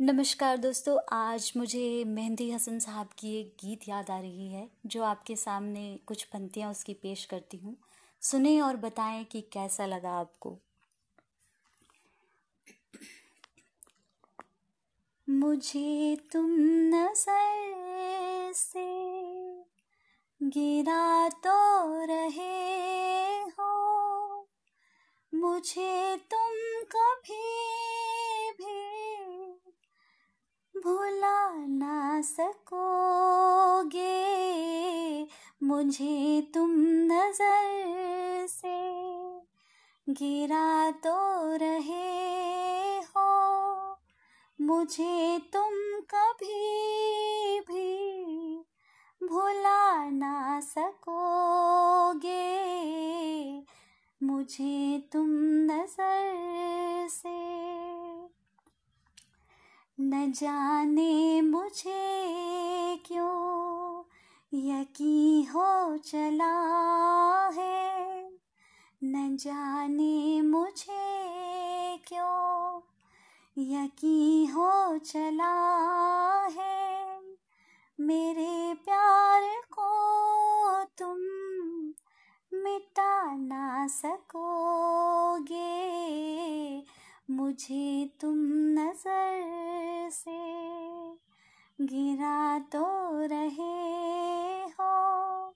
नमस्कार दोस्तों, आज मुझे मेहंदी हसन साहब की एक गीत याद आ रही है, जो आपके सामने कुछ पंक्तियाँ उसकी पेश करती हूँ। सुने और बताएँ कि कैसा लगा आपको। मुझे तुम नज़र से गिरा तो रहे हो, मुझे तुम कभी भुला ना सकोगे मुझे तुम नज़र से। गिरा तो रहे हो, मुझे तुम कभी भी भुला ना सकोगे। मुझे तुम नज़र न जाने मुझे क्यों यकी हो चला है। न जाने मुझे क्यों यकी हो चला है। मेरे प्यार को तुम मिटा ना सकोगे। मुझे तुम नज़र गिरा तो रहे हो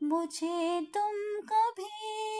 मुझे तुम कभी